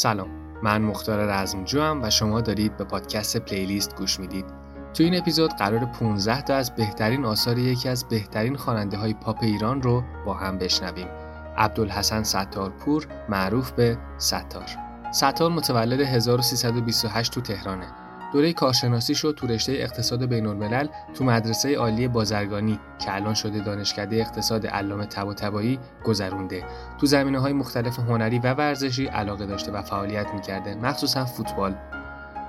سلام. من مختار رزمجو ام و شما دارید به پادکست پلی‌لیست گوش می‌دید. تو این اپیزود قراره 15 تا از بهترین آثار یکی از بهترین خواننده های پاپ ایران رو با هم بشنویم. عبدالحسن ستارپور معروف به ستار. ستار متولد 1328 تو تهرانه. دوره کارشناسی شد تو رشته اقتصاد بین الملل تو مدرسه عالی بازرگانی که الان شده دانشکده اقتصاد علامه طباطبایی گذرونده. تو زمینه های مختلف هنری و ورزشی علاقه داشته و فعالیت می‌کرده مخصوصا فوتبال.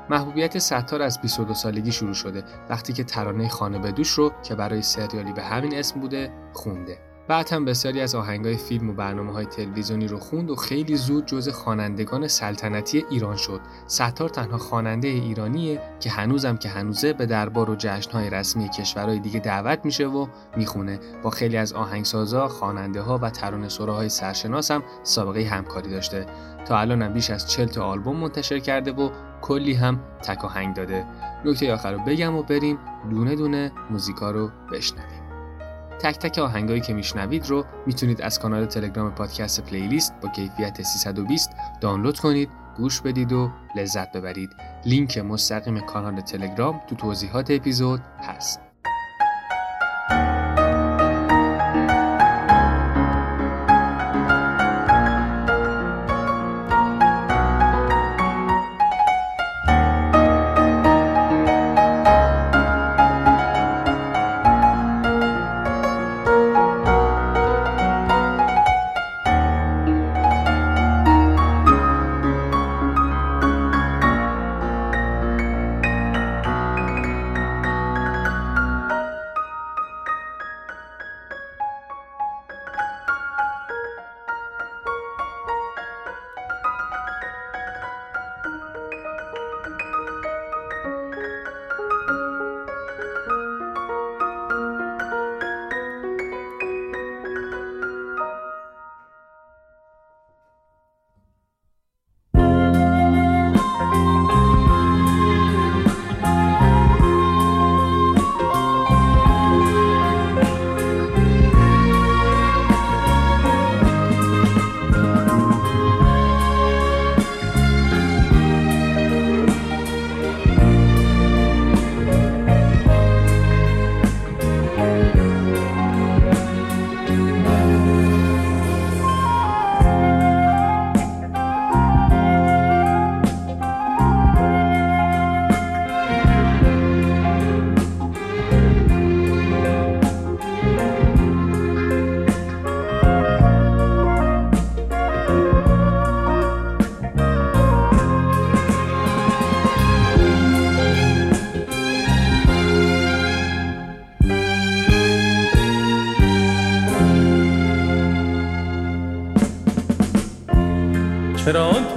محبوبیت ستار از 22 سالگی شروع شده وقتی که ترانه خانه بدوش رو که برای سریالی به همین اسم بوده خونده. بعد هم بسیاری از آهنگای فیلم و برنامه های تلویزیونی رو خوند و خیلی زود جز خوانندگان سلطنتی ایران شد. ستار تنها خواننده ایرانیه که هنوزم که هنوزه به دربار و جشنهای رسمی کشورهای دیگه دعوت میشه و می‌خونه. با خیلی از آهنگسازا، خواننده ها و ترانه های سرشناس هم سابقه همکاری داشته. تا الان هم بیش از 40 تا آلبوم منتشر کرده و کلی هم تک آهنگ داده. نکته آخر رو بگم و بریم دونه دونه موزیکا رو بشنویم. تک تک آهنگایی که میشنوید رو می‌تونید از کانال تلگرام پادکست پلیلیست با کیفیت 320 دانلود کنید گوش بدید و لذت ببرید. لینک مستقیم کانال تلگرام تو توضیحات اپیزود هست.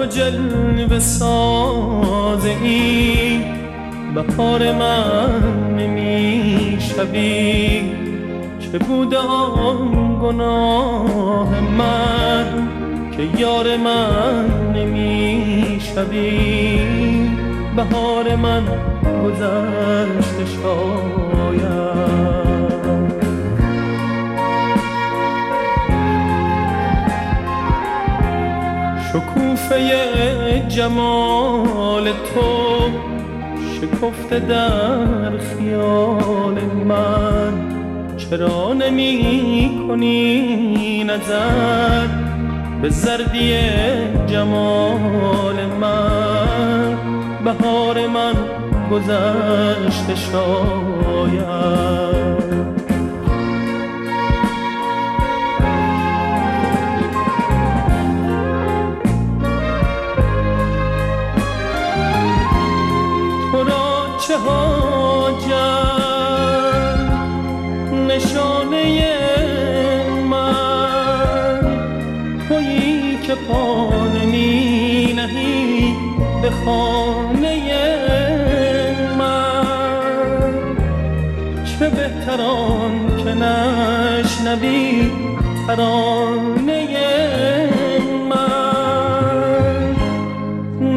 جلوه ساز این بهار من نمی‌شوی. چه بوده آن گناه من که یار من نمی‌شوی؟ بهار من گذشته شاید شکوفه جمال تو شکفته در خیال من. چرا نمی کنی نظر به زردی جمال من؟ بهار من گذشته شاید خانه من. چه بهتران که نشنوی ترانه من.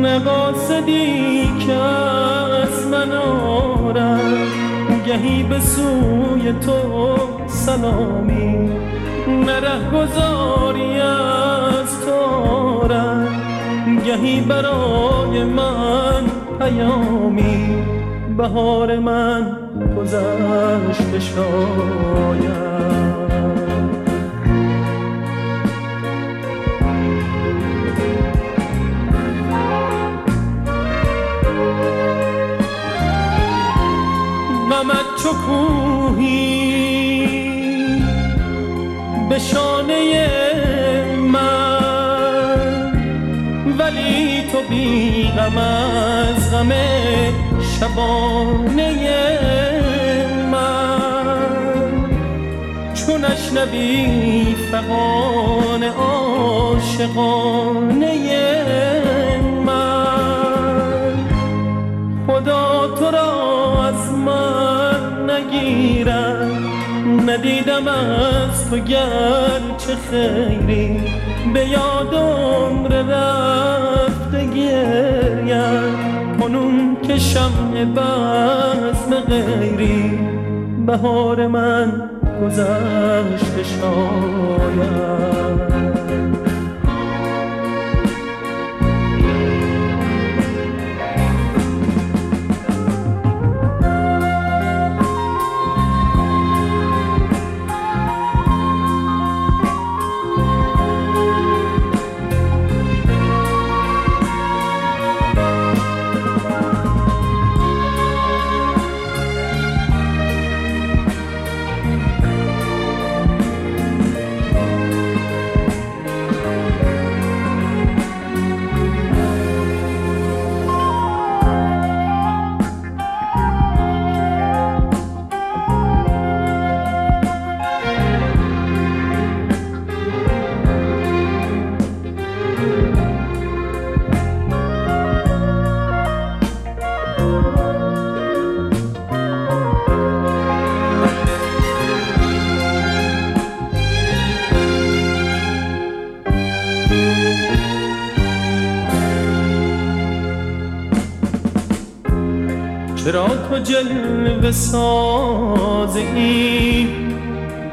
نقاصدی که از من آرد گهی به سوی تو سلامی. نره گذاری گهی برای من پیامی. بهار من گذشت شاید غمت چو کوهی به شانه غم از غم شبانه من. چون اشنبی فقان عاشقانه من. خدا تو را از من نگیرد ندیدم از تو گرچه خیری به یاد عمر کنون که شمع بزم غیری بهار من گذشت شاید جلوه ساز این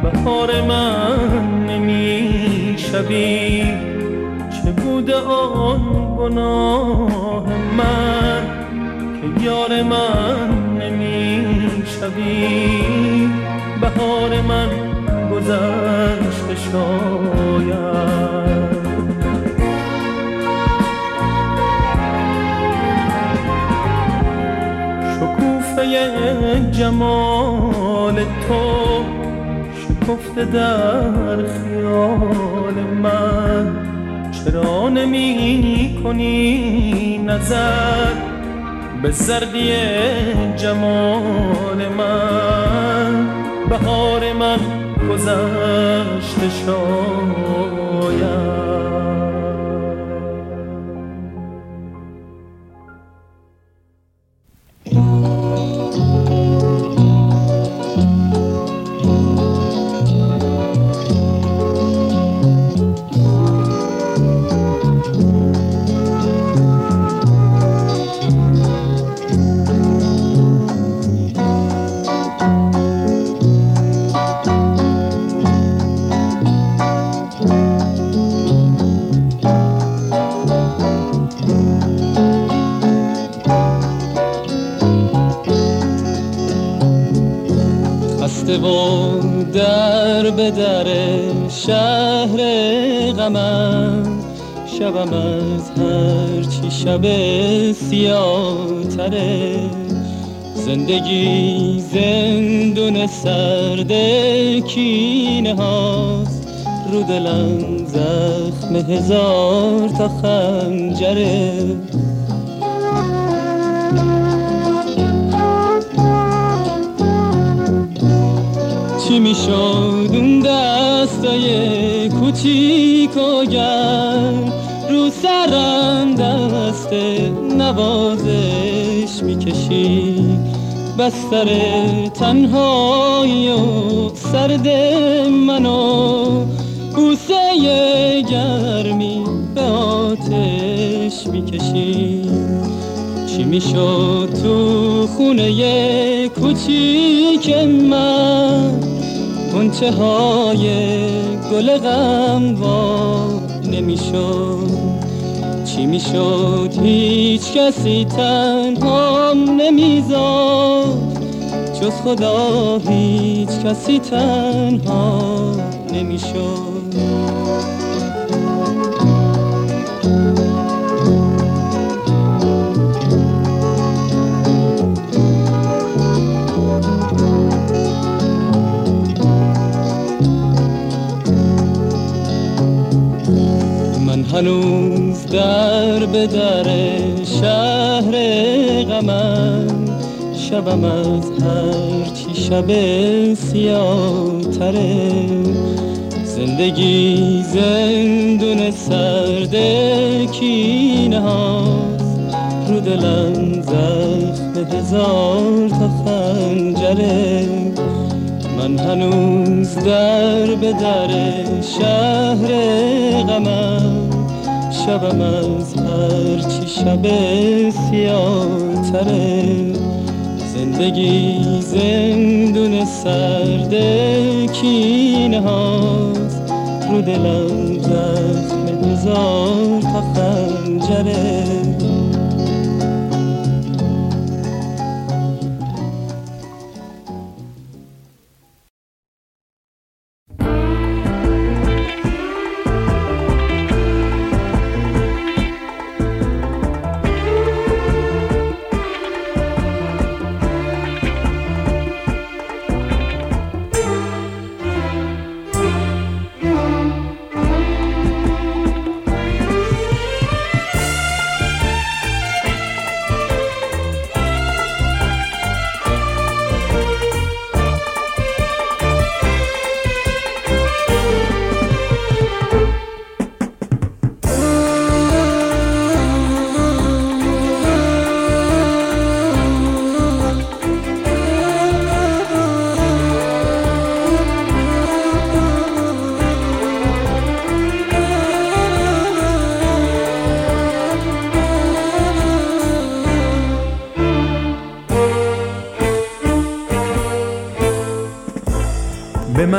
بهار من نمی شوی چه بوده آن گناه من که یار من نمی شوی بهار من گذشت شاید جمال تو شکفته در خیال من. چرا نمی کنی نظر به زردی جمال من؟ بهار من گذشت شاید. شب سیاتره. زندگی زندون سرد کینه هاست. رو دلم زخم هزار تا خنجره. چی می‌شد اون دستای کوچیک؟ نوازش می‌کشی. بستر تنهایی و سرد منو بوسه گرمی به آتش می‌کشی. چی می‌شد تو خونه کوچیک من؟ گنچه های گل غم وا نمی‌شد. چی می‌شد؟ هیچ کسی تنها نمیذاشت جز خدا هیچ کسی تنها نمی‌شد. هنوز در به در شهر غمم شبم از هرچی شب سیاتره. زندگی زندون سرد کینه هاست رو دلم زخم هزار تا خنجره. من هنوز در به در شهر غمم شبم از هرچی شب سیاتره زندگی زندون سرد کینه هاست. رو دلم زخم هزار تا خنجره.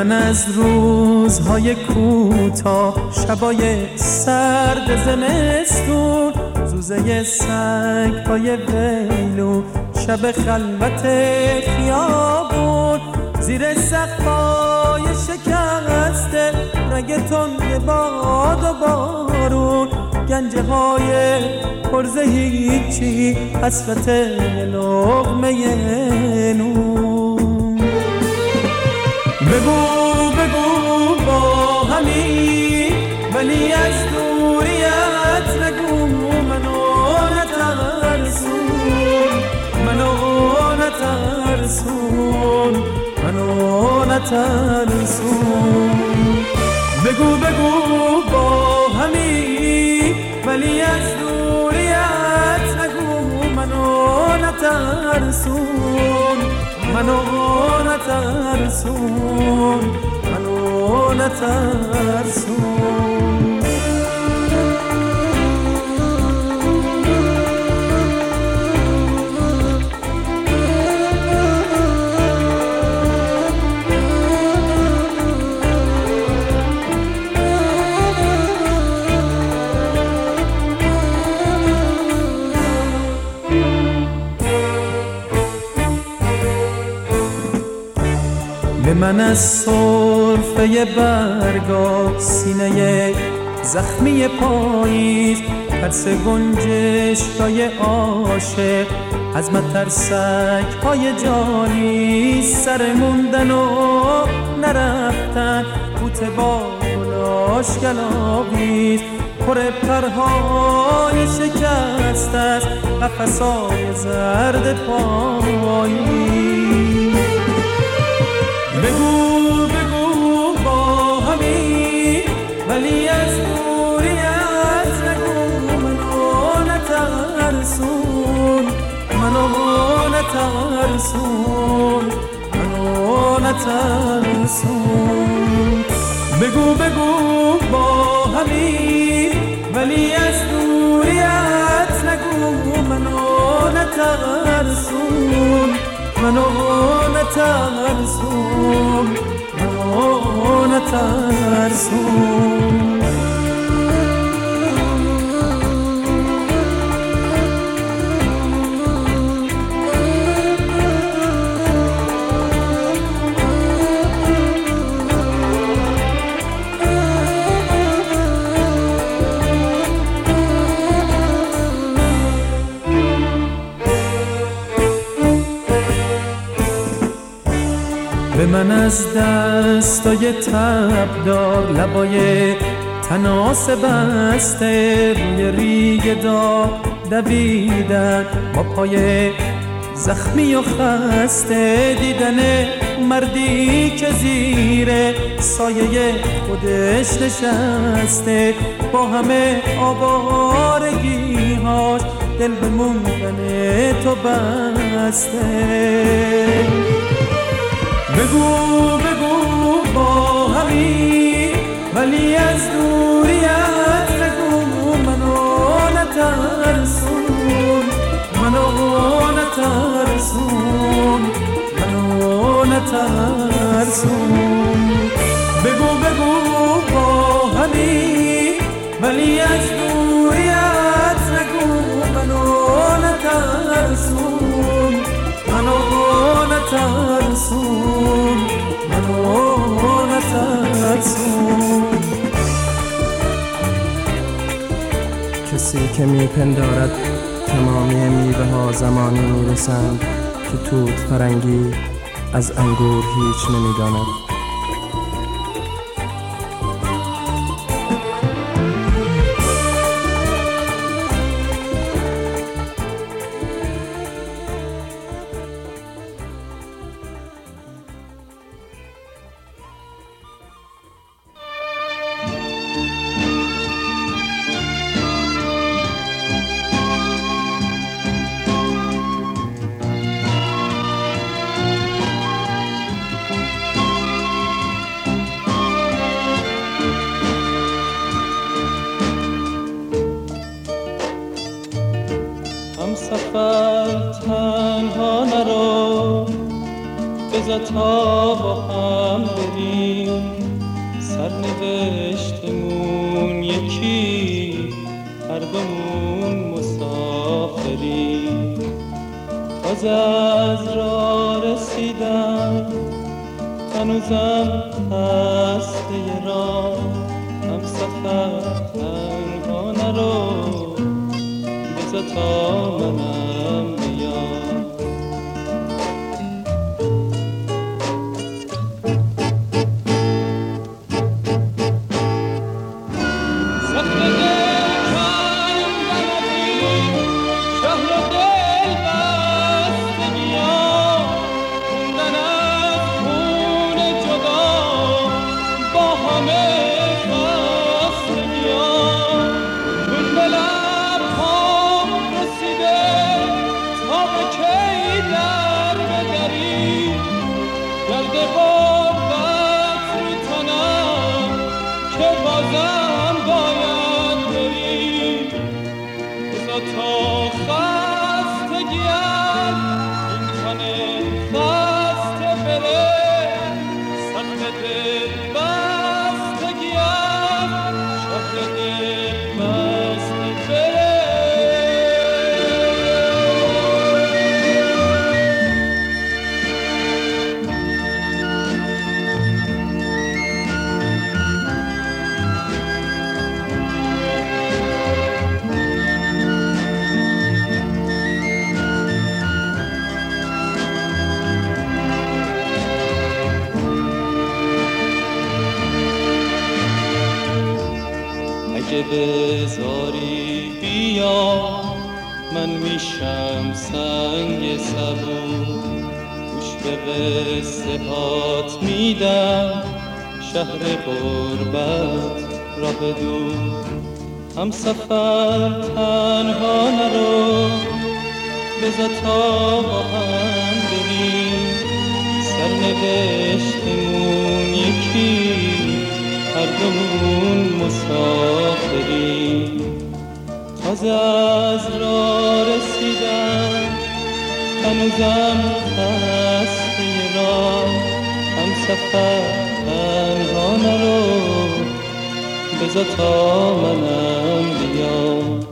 من از روزهای کوتاه. شبای سرد زمستون زوزه سنگ های ویلو شب خلوت خیابون زیر سقفای شکسته. رگ تند باد و بارون. گنجه های پرزه هیچی حسرت لغمه نون. بگو منو نترسون بگو بگو با همی ولی از دوریت نگو. منو نترسون منو نترسون منو نترسون. من از صرفه برگا سینه زخمی پاییز ترس گنجشگای عاشق. از مترسک های جانی سر موندن و نرفتن. بوت با گلاش گلابیز پر پرهای شکست است. قفصای زرد پاییز. بگو بگو با همی ولی از دوریت نگو منو نترسون منو نترسون منو نترسون. بگو بگو با همی ولی از دوریت نگو منو نترسون منو نترسون. نترسون. من از دستای تبدار لبای تناس بسته روی ریگ دار دویدن با پای زخمی و خسته دیدن مردی که زیر سایه خودش نشسته. با همه آوارگیهاش دل به موندن تو بسته. بگو بگو با همین ولی از دوریت نگو منو نترسون منو نترسون منو نترسون. بگو بگو با همین ولی از که میپندارد تمامی میوه ها زمانی می‌رسند که توت فرنگی از انگور هیچ نمی‌داند. شهر غربت را بدون هم سفر تنها نرو بذار تا با هم بریم سرنوشتمون یکی هر دومون مسافریم. تازه از را رسیدم هنوزم خسته را هم سفر تنها نرو بذار تا منم بیام.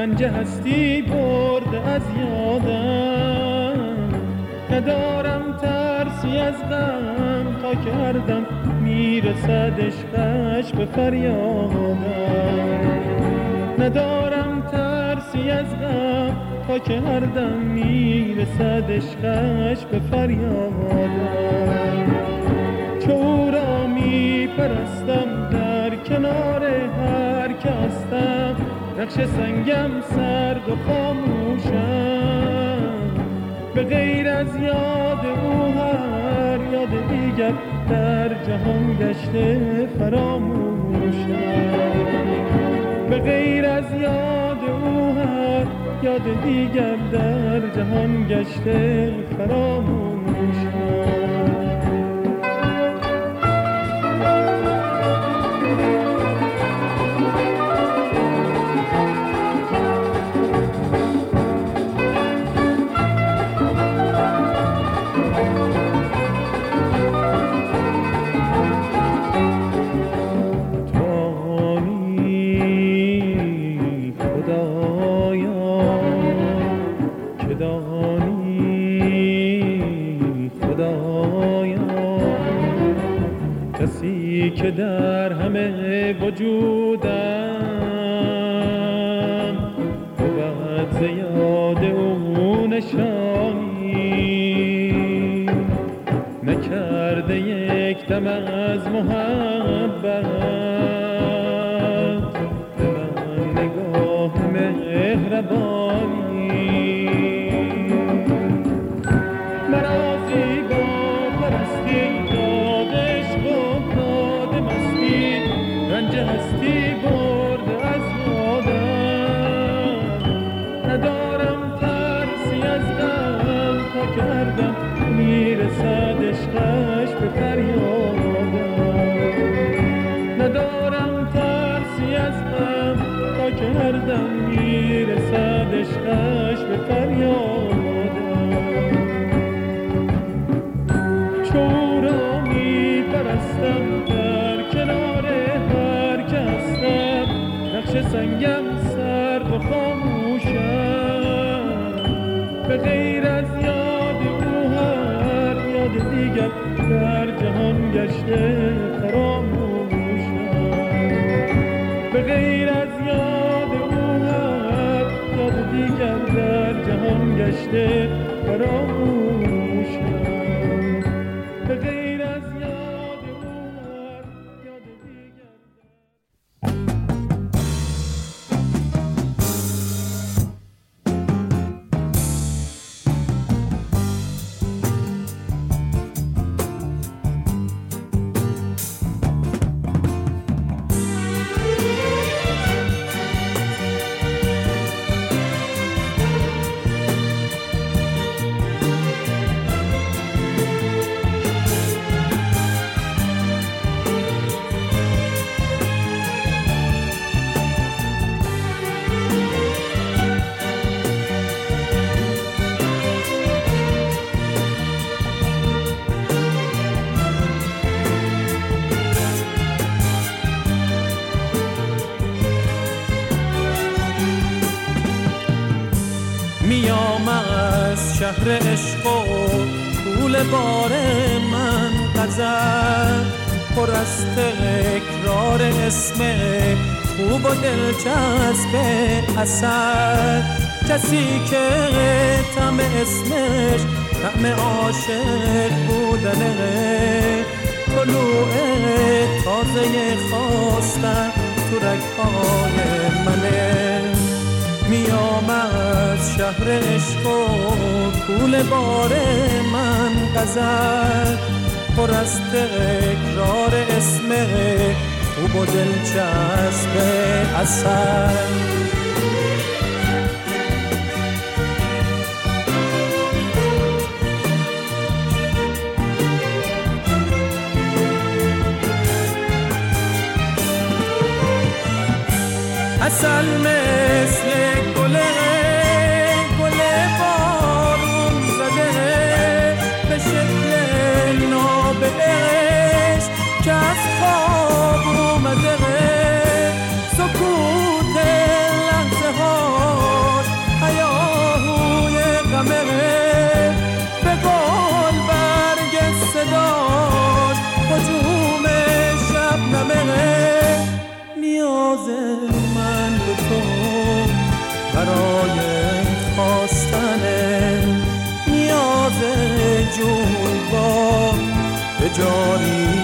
رنج هستی برده از یادم. ندارم ترسی از غم تا کردم. می‌رسد عشقش به فریادم. ندارم ترسی از غم تا کردم. می‌رسد عشقش به فریادم. چو را میپرستم در کنار هر که نقش سنگم سرد و خاموشم. به غیر از یاد او هر یاد دیگر در جهان گشته فراموشم. به غیر از یاد او هر یاد دیگر در جهان گشته فراموشم. وجودم و بعد زیاد او نشانی. نکرده یک دم از محمد گشته برام شهر عشق و طول بار من غزل پر از تکرار اسم خوب و دلچسب اثر کسی که تم اسمش طعم عاشق بودنه طلوع تازه خواستن تو رگهای منه. میام از شهر عشق و پول بار من غزل. پر از تکرار اسم خوب و دلچسب اصل اصل مثل به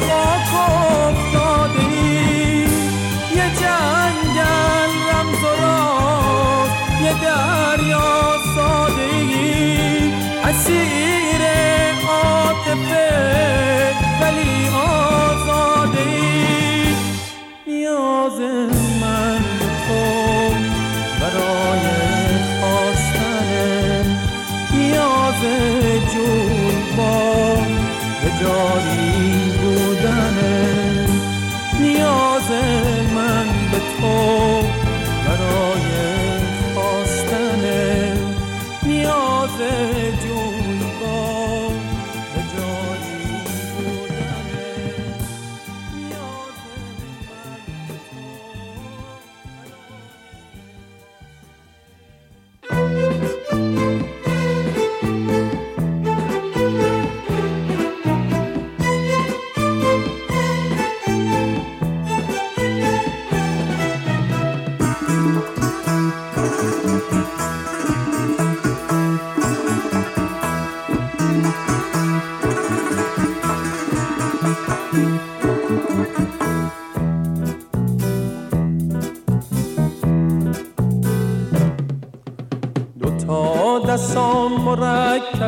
خاک افتاده یه جنگل رمز و راز یه دریا ساده اسیر عاطفه ولی آزاده نیاز من به تو برای خواستن نیاز جون با به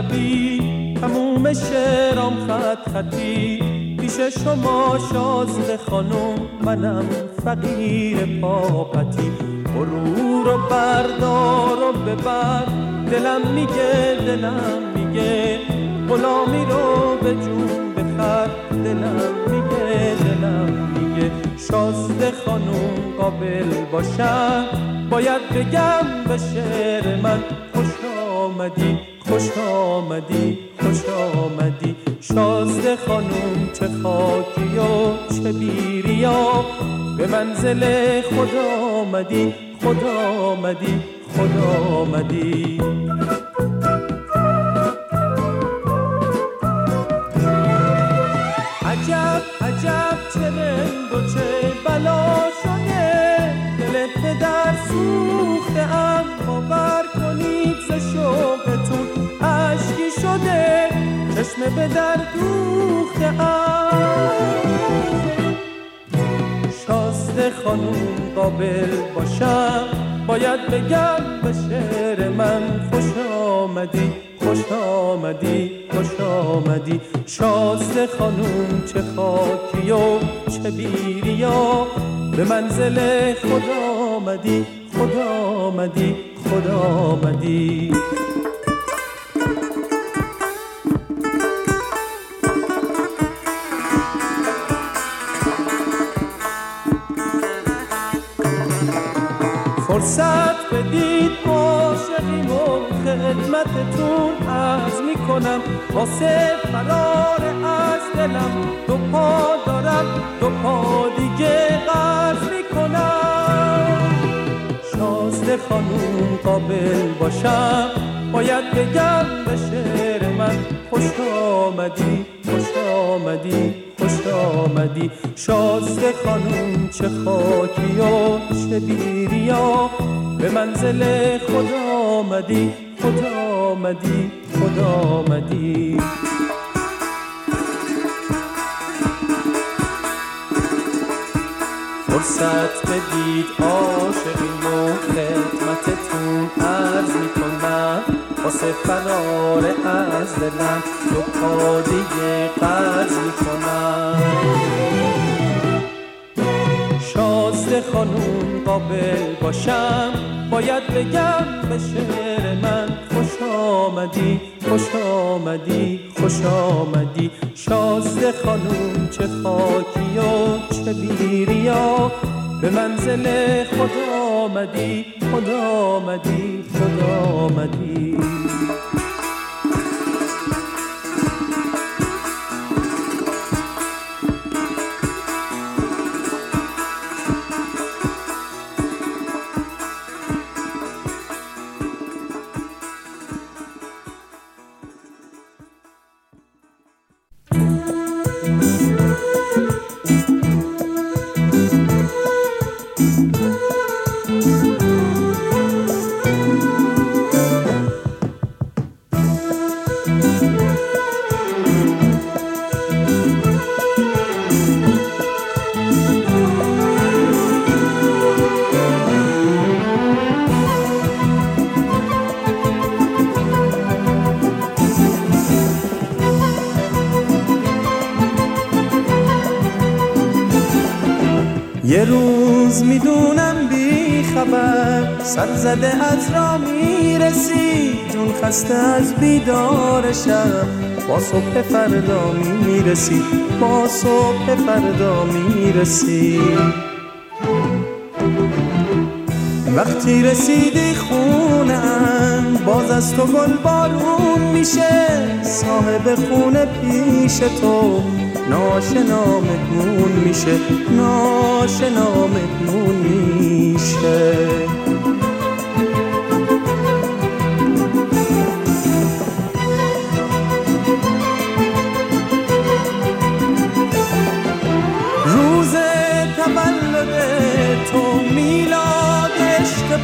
مرکبی تموم شعرام خط خطی. پیش شما شازده خانم منم فقیر پاپتی. برو رو بردار و ببر دلم میگه دلم میگه. غلامی رو به جون بخر دلم میگه دلم میگه. شازده خانوم قابل باشم باید بگم به شعر من خوش آمدی. خوش آمدی خوش آمدی. شازده خانوم چه خاکی و چه بیریا به منزل خدا آمدی خدا آمدی خدا آمدی. چشم به در دوخته شاسته خانوم قابل باشم باید بگم به شعر من خوش آمدی خوش آمدی خوش آمدی. شاسته خانوم چه خاکی و چه بیریا به منزل خدا آمدی خدا آمدی خدا آمدی. فرصت بدید عاشقیم و خدمتتون عرض می‌کنم. واسه فرار از دلم دو پا دارم دو پا دیگه قرض می‌کنم. شازده خانوم قابل باشم باید بگم به شعر من خوش آمدی خوش آمدی. آمدی؟ شازده خانوم چه خاکی و چه بیریا به منزل خدا آمدی؟ خدا آمدی؟ خدا آمدی؟ فرصت بدید عاشقین و خدمتتون عرض می‌کنم. واسه فرار از دلم دو پا دیگه قرض می‌کنم. شازده خانوم قابل باشم باید بگم به شعر من خوش آمدی خوش آمدی خوش آمدی. شازده خانوم چه خاکی و چه بیریا به منزل خدا آمدی خدا آمدی خدا آمدی. سر زده از را می‌رسی. جون خسته از بیدارشم با صبح فردا می‌رسی. با صبح فردا می‌رسی. وقتی رسیدی خونم باز از تو گل بارون میشه. صاحب خونه پیش تو ناشنا مهمون میشه. ناشنا مهمون میشه.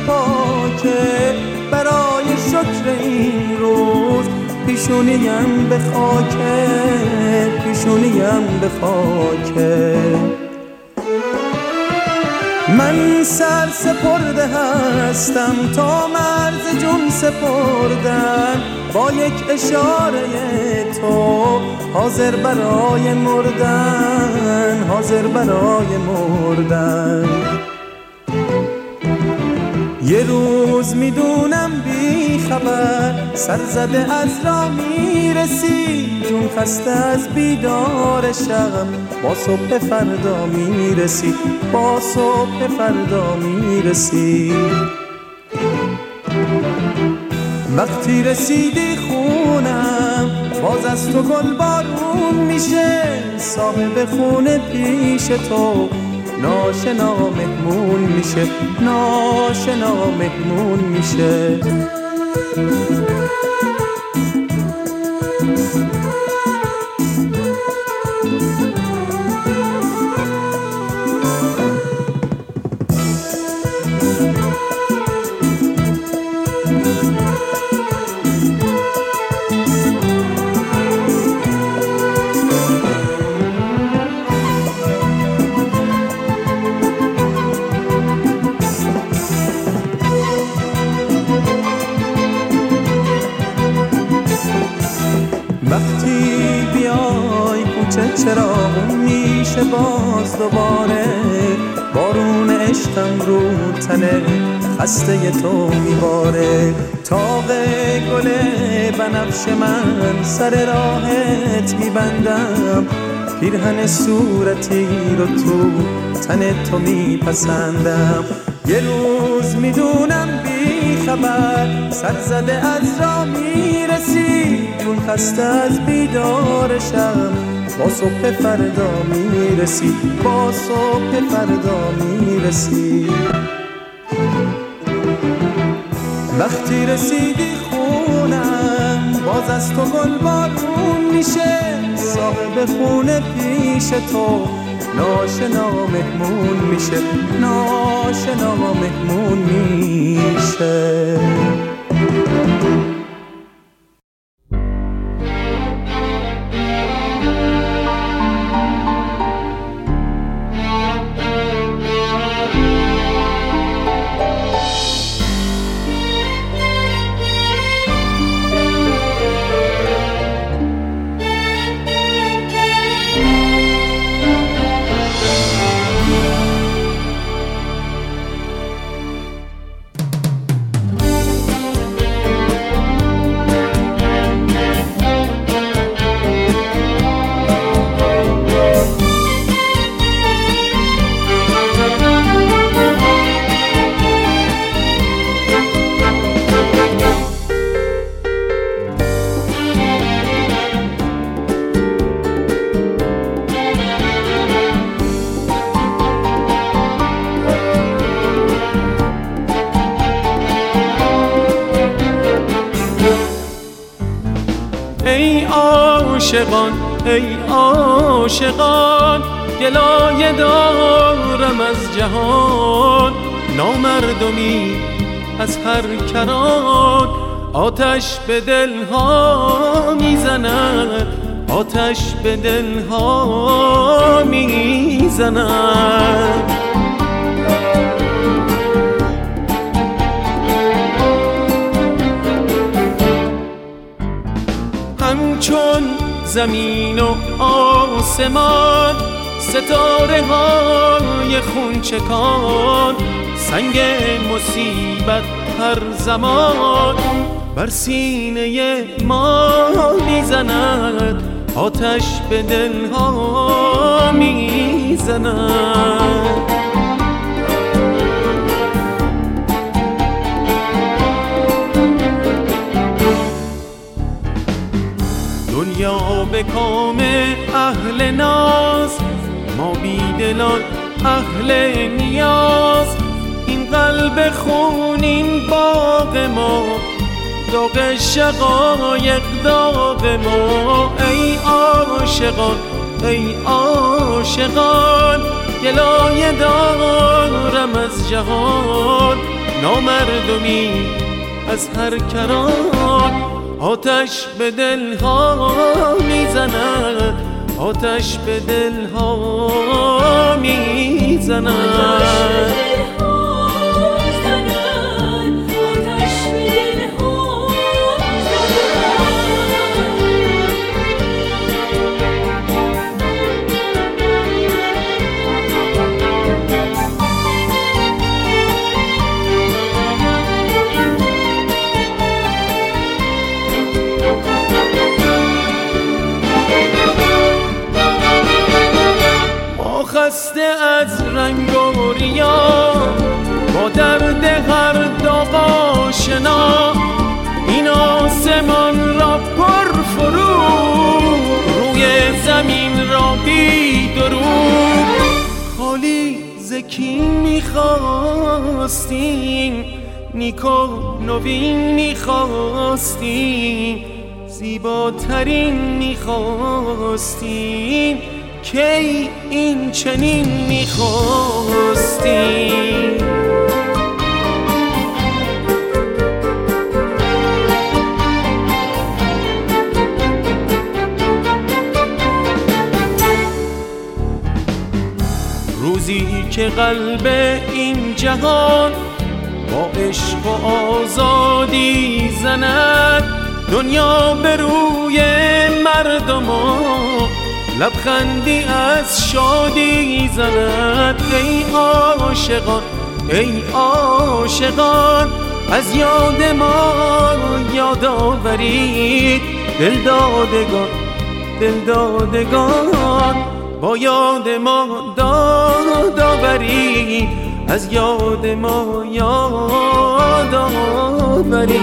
پاکه برای شکر این روز. پیشونیم به خاکه پیشونیم به خاکه. من سر سپرده هستم تا مرز جون سپردن. با یک اشاره تو حاضر برای مردن حاضر برای مردن. یه روز می‌دونم بی خبر سر زده از را می‌رسی. جون خسته از بیدار شب با صبح فردا می‌رسی. با صبح فردا می‌رسی. وقتی رسیدی خونم باز از تو گل بارون میشه. صاحب خونه پیش تو. ناشنا مهمون میشه ناشنا مهمون میشه. خسته تو میباره. تاق گل بنفش من سر راهت میبندم. پیرهن صورتی رو تو تن تو میپسندم. یه روز می‌دونم بی خبر سر زده از را می‌رسی. اون خسته از بیدارشم با صبح فردا می‌رسی. با صبح فردا می‌رسی. وقتی رسیدی خونم باز از تو گل بارون میشه. صاحب خونه پیش تو ناشنا مهمون میشه. ناشنا مهمون میشه. عاشقان ای عاشقان گلایه دارم از جهان. نامردمی از هر کران آتش به دلها می‌زند آتش به دلها می‌زند. همچون زمین و آسمان ستاره های خونچکان سنگ مصیبت هر زمان. بر سینه ما می‌زند آتش به دلها می‌زند. کام اهل ناز ما بیدلان اهل نیاز. این قلب خونین باغ ما داغ شقایق داغ ما. ای عاشقان ای عاشقان گلایه دارم از جهان. نامردمی از هر کران. آتش به دلها می‌زند. آتش به دلها می‌زند. خسته از رنگ و ریا. با درد هر داغ آشنا. این آسمان را پر فرو. روی زمین را بی خالی زکین می‌خواستیم نیکو نوین می‌خواستیم. زیباترین می‌خواستیم. کی این چنین می‌خواستیم روزی که قلب این جهان با عشق و آزادی زند دنیا به روی مردم لبخندی از شادی زند ای عاشقان ای عاشقان. از یاد ما یاد آورید دل دادگان دل دادگان. با یاد ما داد آورید از یاد ما یاد آورید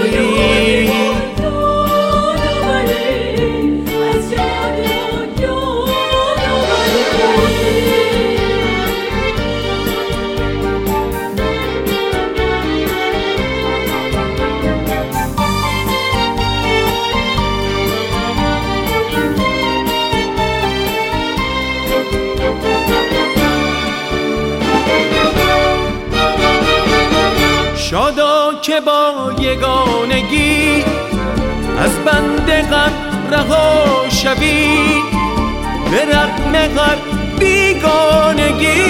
که با یگانگی از بند غم رها شوی. به رقم هر بیگانگی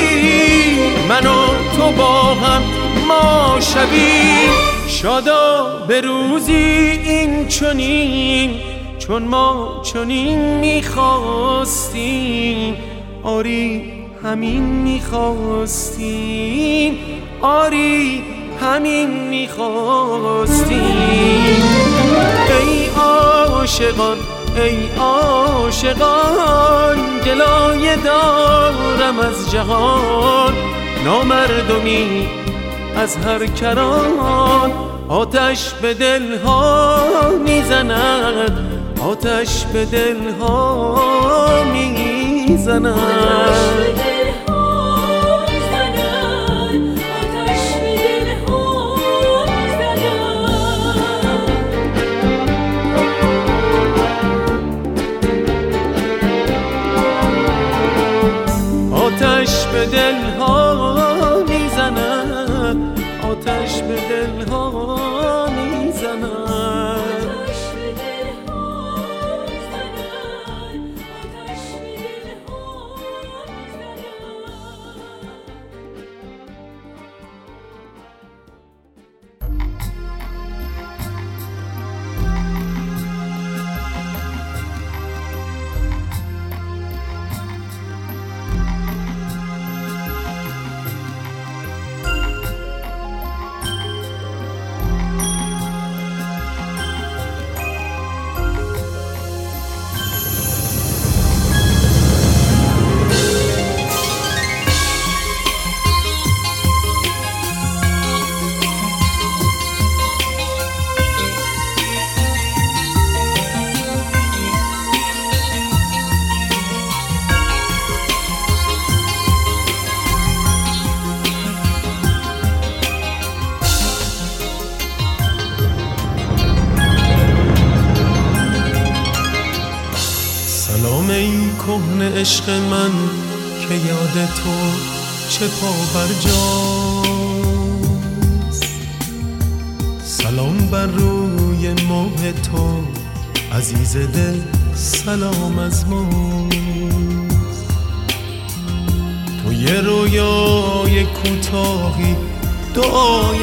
من و تو با هم ما شوی. شادا به روزی این چنین چون ما چنین می‌خواستیم. آری همین می‌خواستیم. آری همین می‌خواستیم. ای عاشقان ای عاشقان گلایه دارم از جهان. نامردمی از هر کران آتش به دلها می‌زند. آتش به دلها می‌زند. به دل ها می‌زند آتش به دل عشق من که یاد تو چه پا بر جاست. سلام بر روی ماه تو عزیز دل سلام از ما. تو یه رویای کوتاهی دعای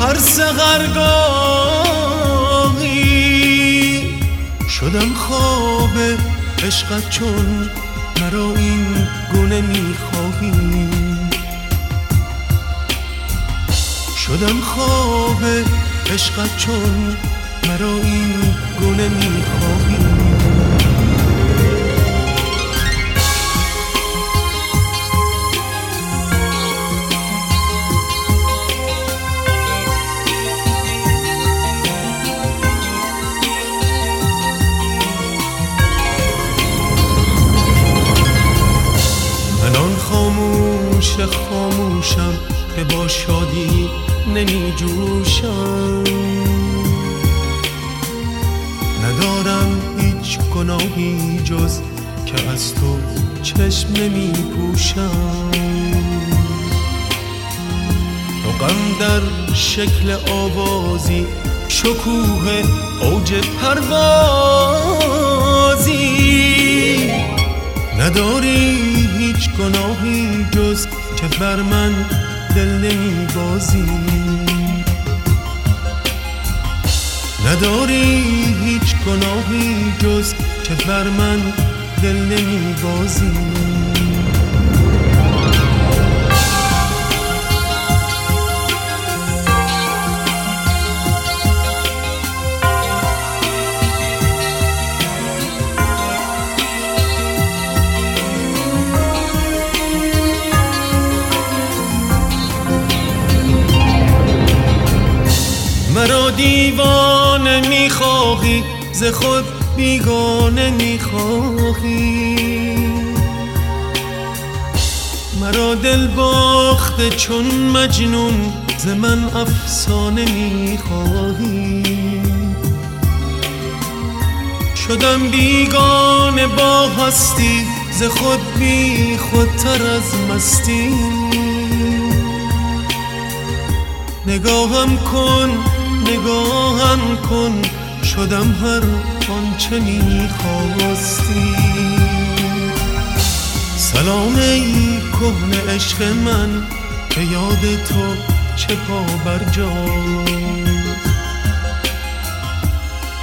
هر سغرگاهی شدم خواب عشقت چون مرا این گونه می‌خواهی؟ شدم خواب عشقت چون مرا این گونه می‌خواهی؟ نمی جوشم ندارم هیچ گناهی جز که از تو چشم نمی پوشم غم در شکل آوازی شکوه اوج پروازی. نداری هیچ گناهی جز که بر من دل نمی بازی نداری هیچ گناهی جز که بر من دل نمی بازی مرا دیوانه می‌خواهی ز خود بیگانه می‌خواهی. مرا دل باخته چون مجنون ز من افسانه می‌خواهی. شدم بیگانه با هستی ز خود بی خودتر از مستی. نگاهم کن نگاهم کن شدم هر آنچه می‌خواستی سلام ای کهن عشق من به یاد تو چه پا بر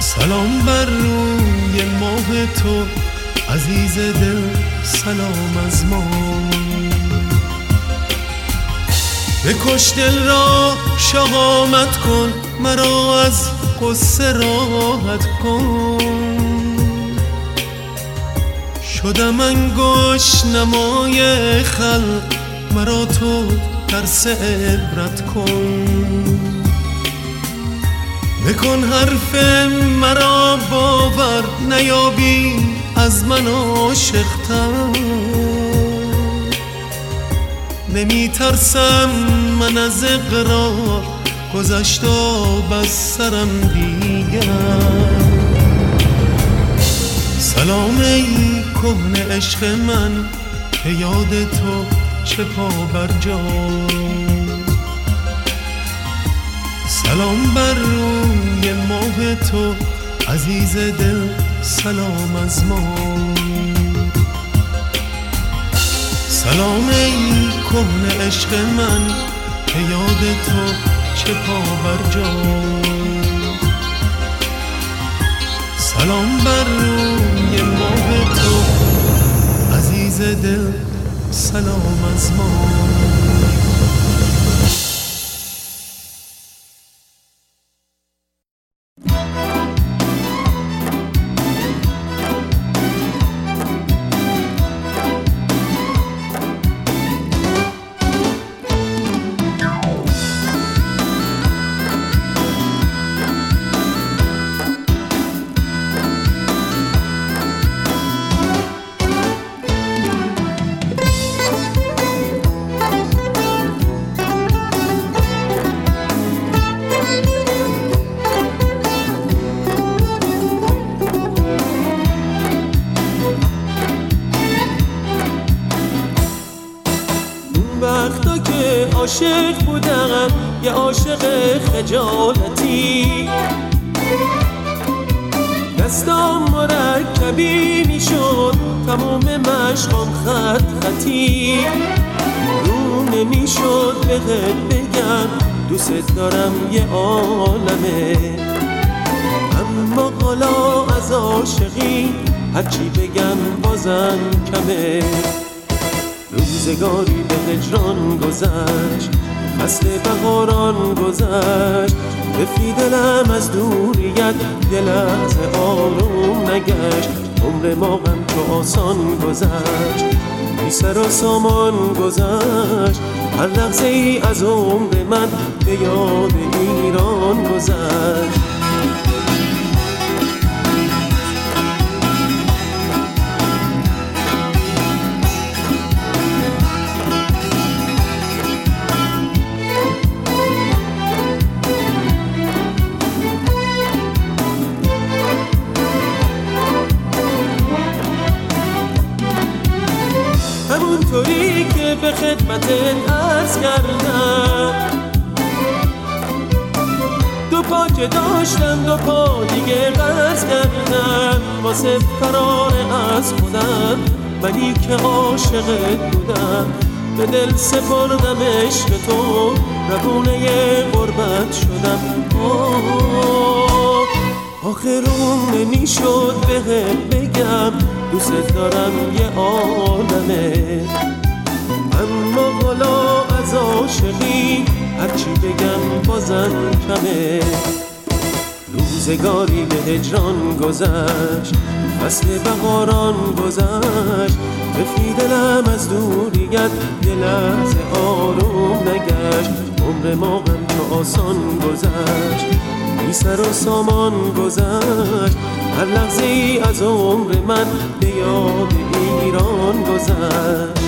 سلام بر روی ماه تو عزیز دل سلام از ما. بکش دل را شهامت کن مرا از قصه راحت کن. شدم انگوش نمای خلق مرا تو ترس عبرت کن. بکن حرف مرا باور نیابی از من عاشقتر نمی ترسم من از اقرار گذشت بس سرم دیگر سلام ای کهن عشق من که یاد تو چه پا بر جا. سلام بر روی ماه تو عزیز دل سلام از ما. سلام ای کهن عشق من که یاد تو چه پا بر جا سلام بر روی ماه تو عزیز دل سلام از ما. دوست دارم یه عالمه. اما حالا از عاشقی هرچی بگم بازم کمه. روزگاری به هجران گذشت فصل بهاران گذشت. به دلم از دوریت یه لحظه آروم نگشت. عمر ما غم تو آسان گذشت بی سر و سامان گذشت. هر لحظه ای از عمر من به یاد ایران گذشت همونطوری که به خدمت کردم دو پا که داشتم دو پا دیگه قرض کردم. واسه فرار از خودم منی که عاشقت بودم. به دل سپردم عشق تو روونه غربت شدم. آخرون نمی‌شد به بگم دوست دارم یه عالمه. اما از عاشقی هرچی بگم بازم کمه. روزگاری به هجران گذشت فصل بهاران گذشت. به دلم از دوریت یه لحظه آروم نگشت. عمر ما هم تو آسان گذشت بی سر و سامان گذشت. هر لحظه از عمر من به یاد ایران گذشت.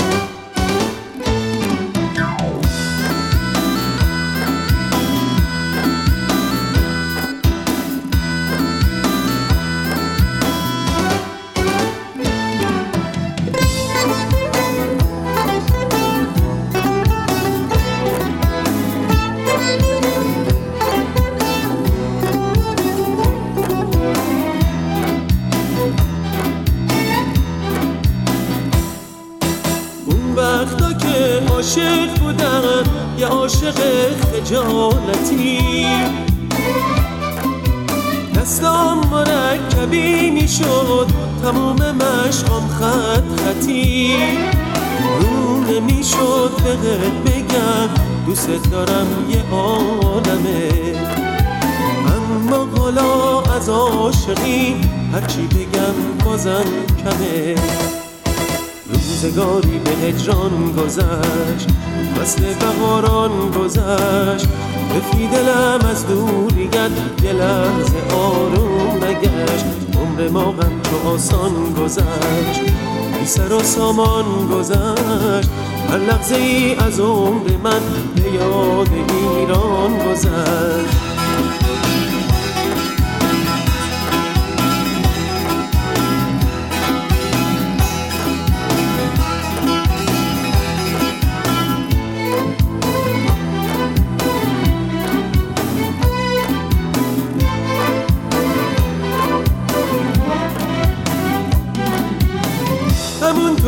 عاشق بودم یه عاشق خجالتی. دستام مرکبی می‌شد تموم مشقام خط خطی. رو نمی‌شد بهت بگم دوست دارم یه عالمه. اما حالا از عاشقی هرچی بگم بازم کمه. روزگاری به هجران گذشت فصل بهاران گذشت. به دلم از دوریت یه لحظه آروم نگشت. عمر ما غم تو آسان گذشت بی سر و سامان گذشت. هر لحظه ای از عمر من به یاد ایران گذشت.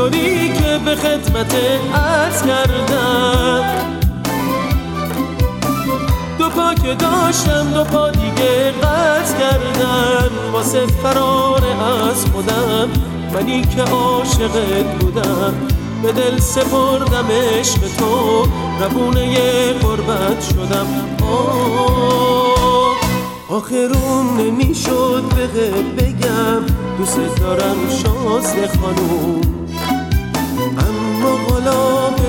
همونطوری که به خدمت عرض کردم. دو پا که داشتم دو پا دیگه قرض کردم واسه فرار از خودم منی که عاشقت بودم. به دل سپردم عشق تو روونه قربت شدم. آخرون نمی‌شد بگم. دوست دارم شازده خانوم.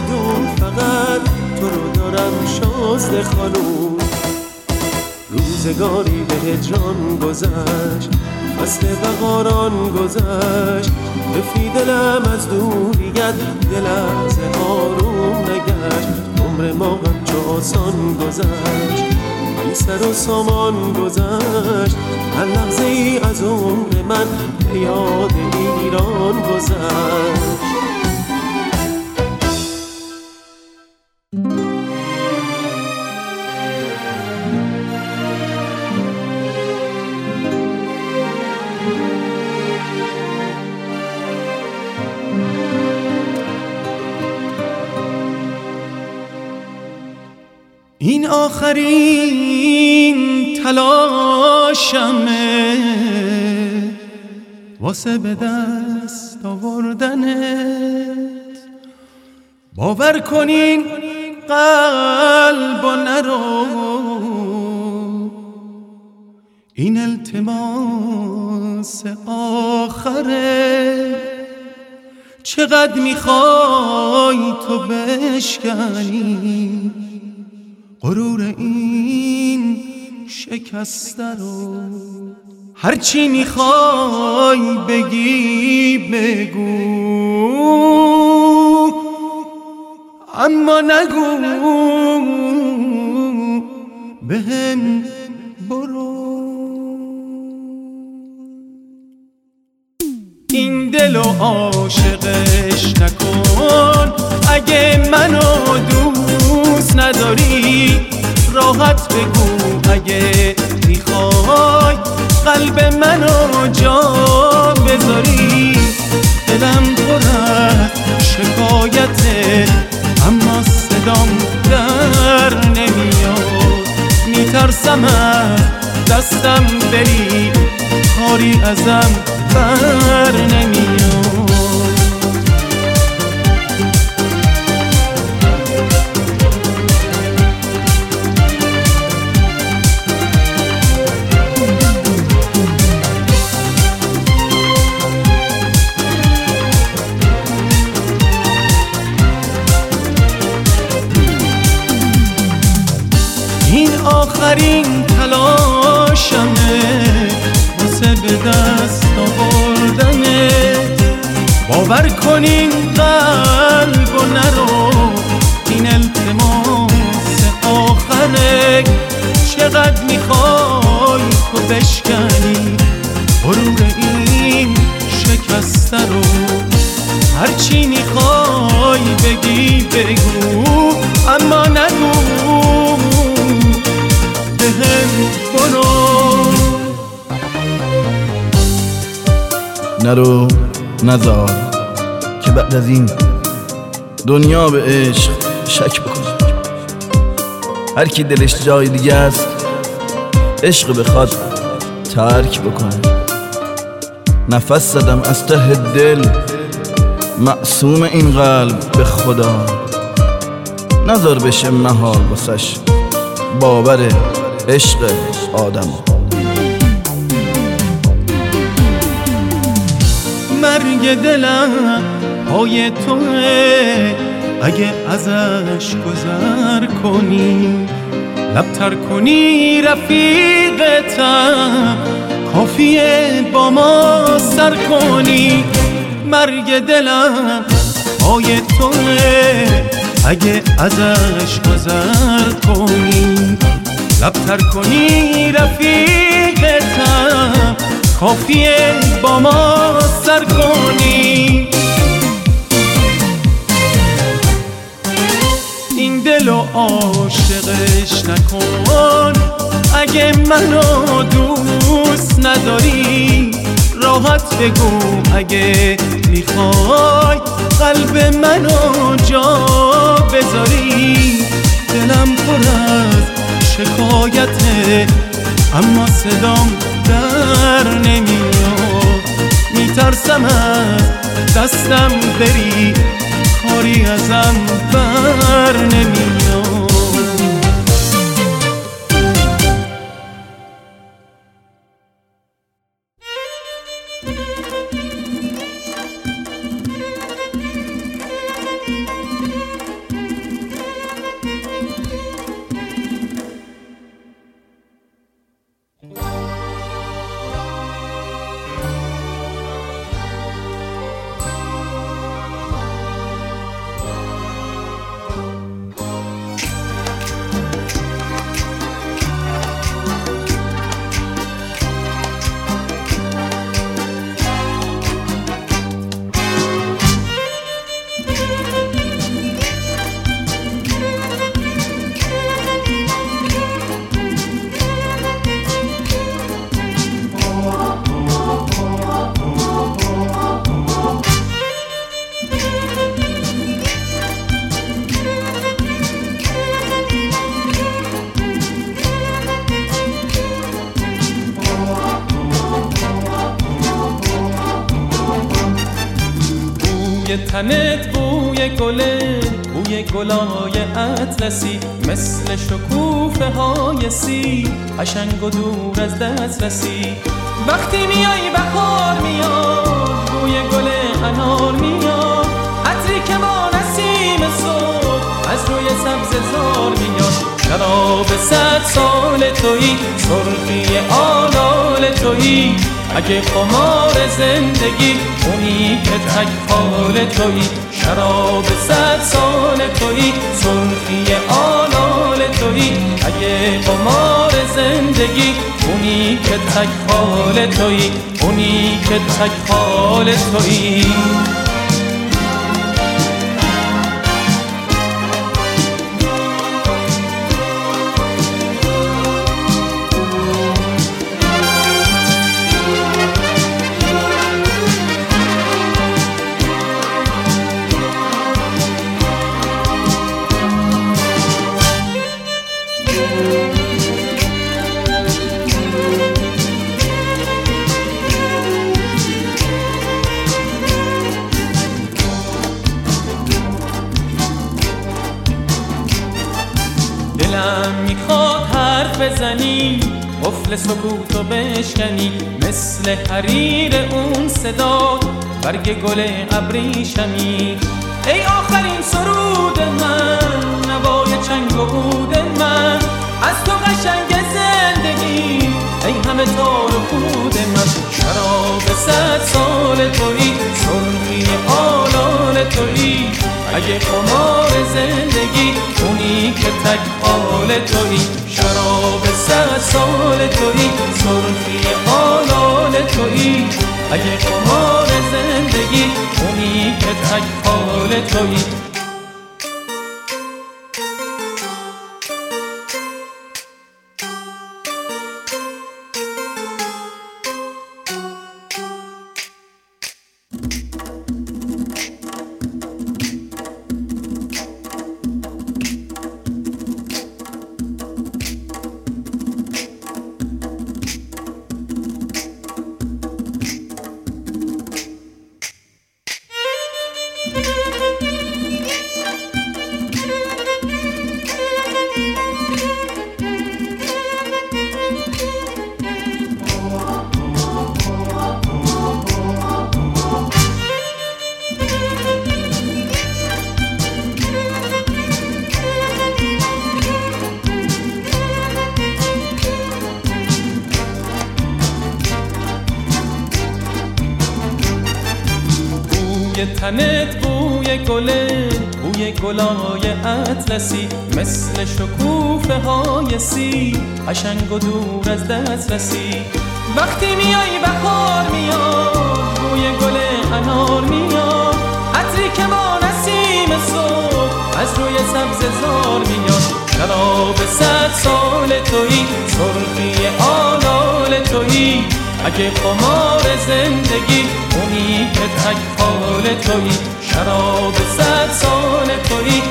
بدون فقط تو رو دارم شازده خانوم. روزگاری به هجران گذشت فصل بهاران گذشت. به دلم از دوریت یه لحظه آروم نگشت. عمر ما چه آسان گذشت بی سر و سامان گذشت. هر لحظه ای از عمر من به یاد ایران گذشت. این آخرین تلاشمه. واسه به دست آوردنت. باور کنین قلب و نرو این التماس آخره. چقدر می‌خوای تو بشکنی؟ غرور این شکسته رو هرچی می‌خوای بگی بگو. اما نگو. بهم برو. این دل و عاشقش نکن. اگه منو دوست نداری؟ راحت بگو اگه می‌خوای. قلب منو جا بذاری. دلم پر شکایته اما صدام در نمیاد. میترسم دستم بری. کاری ازم بر نمیاد. آخرین تلاشمه. واسه به دست آوردنه. باور کنین قلب و نرو این التماس آخره. چقدر می‌خوای تو بشکنی؟ غرور این شکسته رو. هرچی می‌خوای بگی بگو. اما نگو. نرو نزار که بعد از این دنیا به عشق شک بکنه هر کی دلش جای دیگه است عشق بخواد ترک بکنه. نفس زدم از ته دل معصوم این قلب به خدا. نظر بشه محال واسش باور عشق آدم. مرگ دلم پای توه. اگه ازش گذر کنی لبتر کنی رفیقتم. کافیه با ما سر کنی. مرگ دلم پای توه. اگه ازش گذر کنی لبتر کنی رفیقتم. کافیه با ما سر کنی. این دل و عاشقش نکن. اگه منو دوست نداری راحت بگو اگه می‌خوای. قلب منو جا بذاری. دلم پر از شکایته اما صدام در نمیاد. میترسم از دستم بری. کاری ازم بر نمیاد. گلای اطلسی مثل شکوفه های سی قشنگ و دور از دسترسی وقتی میای بهار میاد بوی گل انار میاد. عطری که با نسیم صبح از روی سبز زار میاد. شراب صد سال تویی سرخی آلال تویی. اگه قمار زندگی اونی که تک حال تویی. شراب صد سال تویی سرخی آلال تویی. اگه قمار زندگی اونی که تک حال تویی اونی که تک حال تویی. بشکنی مثل حریر اون صدا برگ گل ابریشمی ای آخرین سرود من نوای چنگ و عود من. از تو قشنگ زندگی ای همه تار و خود من. شراب صد سال توی سرخی آلال توی اگه قمار زندگی اونی که تک حال توی شراب صد سال توی سرخی آلال توی اگه قمار زندگی اونی که تک حال توی اطلسی مثل شکوفه های سی قشنگ و دور از دست رسی. وقتی میای بهار میاد بوی گل انار میاد. عطری که با نسیم صبح از روی سبز زار میاد. شراب صد سال تویی سرخی آلال تویی. اگه قمار زندگی اونی که تک حال توی شراب صد سال توی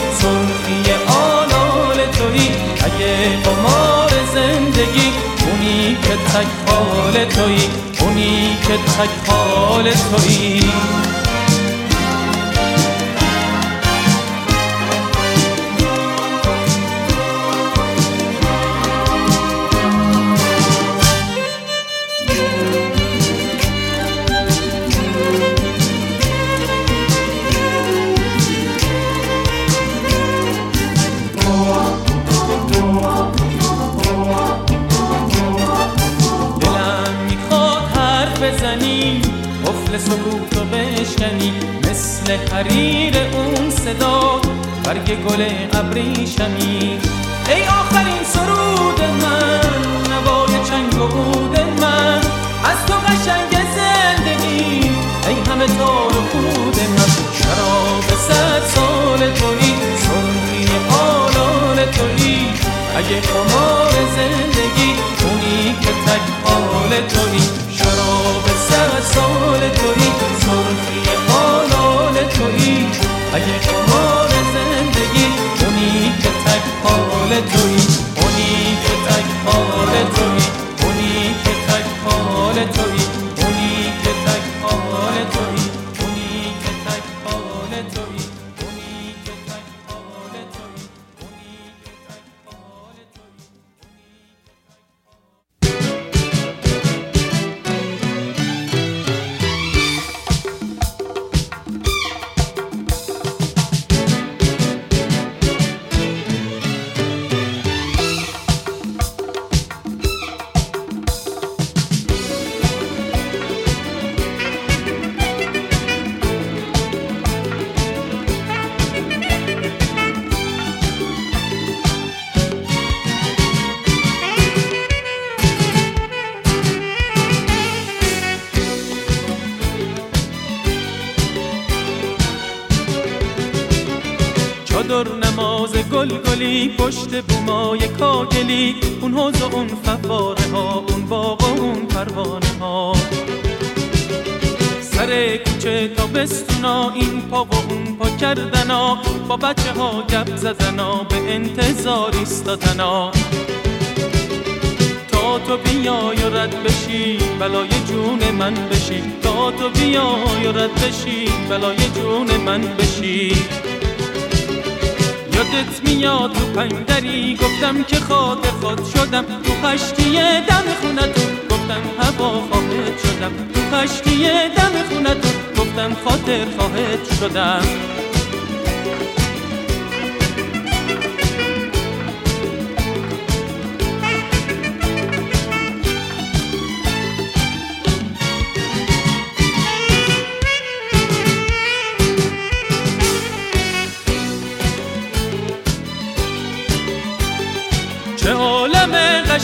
سرخی آلال توی اگه قمار زندگی اونی که تک حال توی اونی که تک حال توی گل ابریشمی گلی پشت بومای کاگلی اون حوز و اون فواره ها اون باغ و اون پروانه ها. سر کوچه تا بستونا این پا و اون پا کردنا. با بچه ها گپ زدنا به انتظار ایستادنا. تا تو بیای و رد بشی بلای جون من بشی. تا تو بیای و رد بشی بلای جون من بشی. یادت میاد پنگری گفتم که خاطر خود شدم. تو خشتی دم خونتون گفتم هوا خواهد شدم. تو خشتی دم خونتون گفتم خاطر خواهد شدم.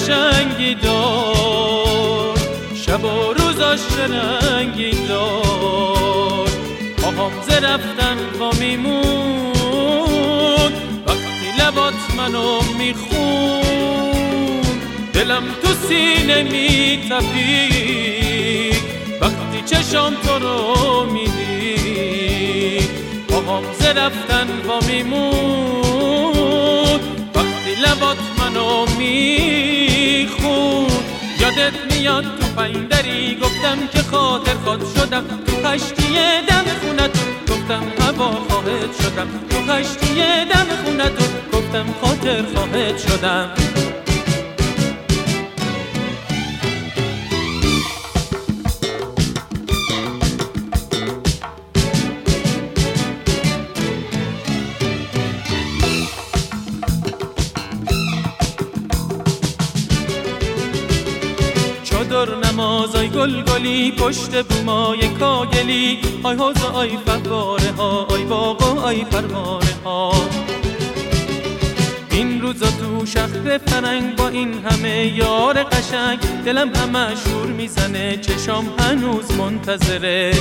قشنگی دار. شب و روزاش رنگی دار. پاهام ز رفتن با میمون. وقتی لبات منو میخون. دلم تو سینه میتپی وقتی چشام تو رو میدی پاهام ز رفتن با میمون. وقتی لبات منو میخون. یادت میاد تو پایندری گفتم که خاطر خود شدم. تو خشتی دم خونتون گفتم هوا خواهد شدم. تو خشتی دم خونتون گفتم خاطر خواهد شدم. گلگلی پشت بومای کاهگلی آی حوض آی فواره ها آی باغ آی ها. این روزا تو شهر فرنگ با این همه یار قشنگ دلم همه شور می‌زنه چشام هنوز منتظره.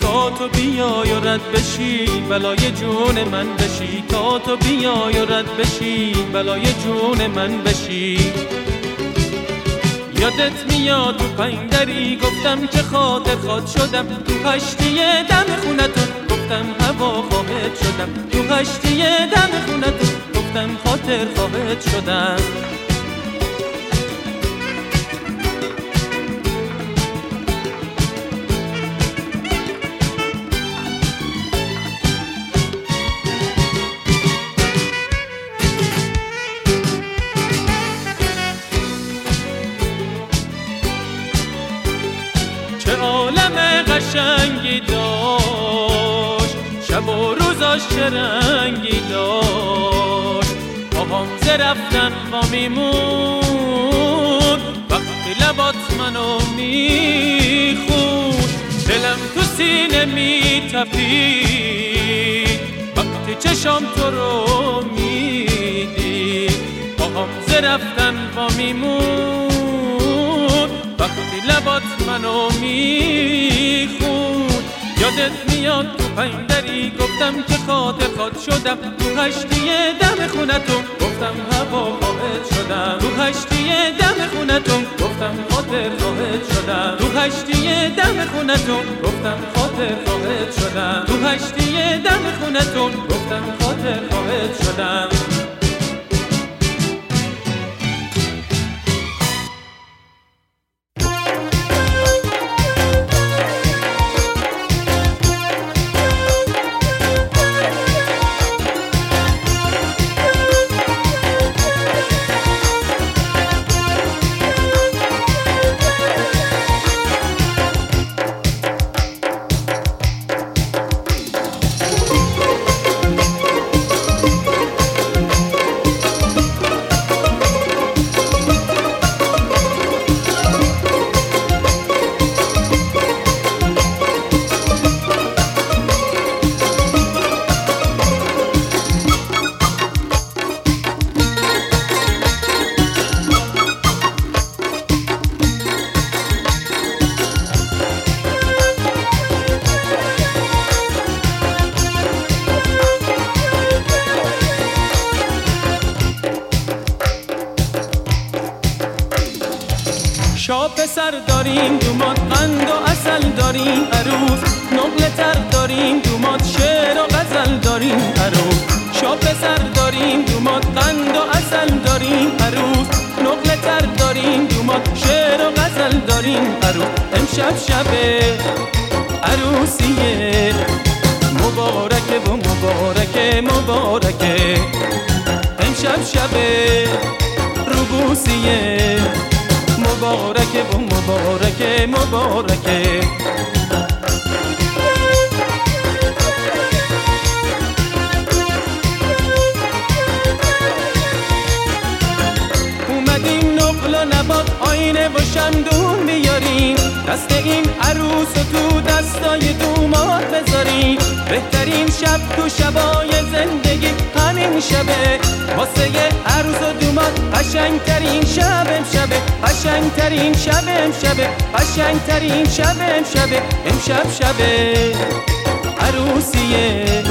تا تو بیای و رد بشی بلای جون من بشی. تا تو بیای و رد بشی بلای جون من بشی. یادت میاد تو پنگری؟ گفتم که خاطر خود شدم. تو خشتی دم خونتون. گفتم هوا خواهد شدم. تو خشتی دم خونتون. گفتم خاطر خواهد شدم. روزاش چه رنگی داشت. پاهام ز رفتن با میمون. وقتی لبات منو میخون دلم تو سینه میتپید. وقتی چشام تو رو میدی پاهام ز رفتن با میمون. وقتی لبات منو میخون یادت میاد تو پایندری گفتم که خاطر خود شدم. تو هشتی دم خونتون گفتم هوا خواهد شدم. تو هشتی دم خونتون گفتم خاطر خواهد شدم. تو هشتی دم خونتون گفتم خاطر خواهد شدم. تو هشتی دم خونتون گفتم خاطر خواهد شدم. شب شب عروسیه. مبارکه و مبارکه مبارکه. امشب شب روبوسیه مبارکه و مبارکه مبارکه. آینه و شمدون بیاریم. دست این عروس و تو دستای دومات بذاریم. بهترین شب تو شبای زندگی همین شبه. واسه عروس و دومات قشنگترین شب امشبه. قشنگترین شب امشبه. قشنگترین شب امشبه. امشب شبه. عروسیه.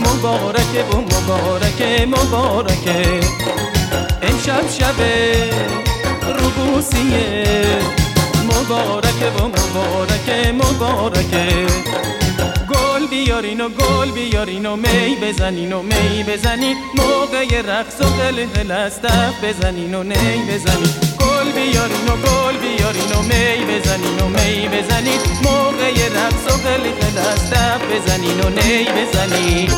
مبارکه و مبارکه مبارکه. امشب شبه. روبوسیه مبارکه و مبارکه مبارکه. گل بیارین و گل بیارین و می بزنین و می بزنین. موقع رقص و قلقل از بزنین و نی بزنین. گل بیارین و گل بیارین و می بزنین و می بزنین. موقع رقص و قلقل از بزنین و نی بزنین.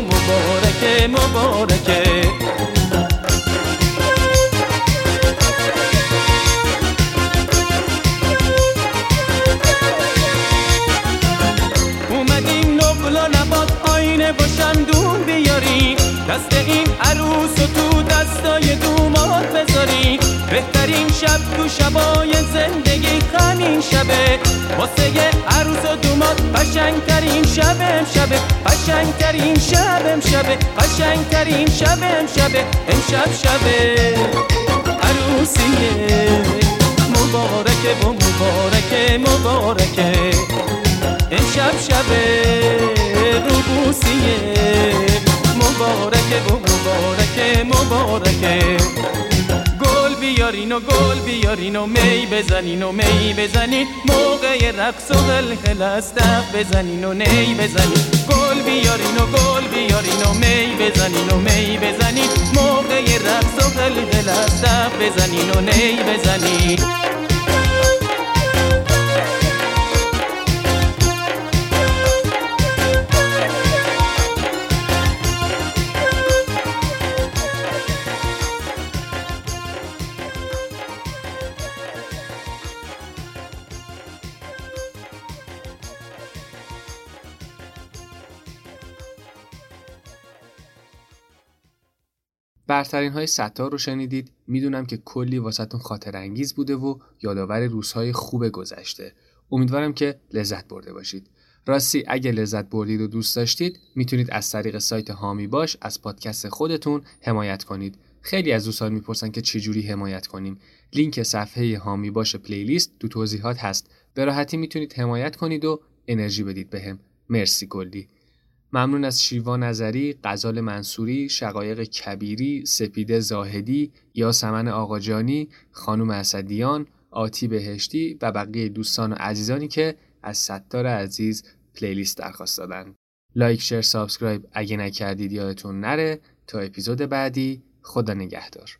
مبارکه مبارکه. اومدیم آینه بیاریم. دست این عروس و تو دستای دومات بذاریم. بهترین شب تو شبای زندگی همین شبه. واسه عروس و دومات قشنگترین شب امشبه قشنگترین شب امشبه قشنگترین شب امشبه امشب شبه. عروسیه مبارکه و مبارکه مبارکه. امشب شبه. روبوسیه مبارکه و مبارکه مبارکه. بیارین و گل بیارین و می بزنین و می بزنین موقع رقص و قلقل از بزنین و نی بزنین گل بیارین و گل بیارین و می بزنین و می بزنین موقع رقص و قلقل از بزنین و نی بزنین برترین های ستار رو شنیدید. می‌دونم که کلی واسهتون خاطر انگیز بوده و یادآور روزهای خوب گذشته. امیدوارم که لذت برده باشید. راستی اگه لذت بردید و دوست داشتید می‌تونید از طریق سایت هامی باش از پادکست خودتون حمایت کنید. خیلی از دوستان می‌پرسن که چجوری حمایت کنیم. لینک صفحه هامی باش پلیلیست تو توضیحات هست. به راحتی می‌تونید حمایت کنید و انرژی بدید بهم. مرسی کلی. ممنون از شیوا نظری، غزال منصوری، شقایق کبیری، سپیده زاهدی، یاسمن آقاجانی، خانم اسدیان، آتی بهشتی و بقیه دوستان و عزیزانی که از ستار عزیز پلیلیست درخواست دادن. like، share، subscribe اگه نکردید یادتون نره تا اپیزود بعدی خدا نگهدار.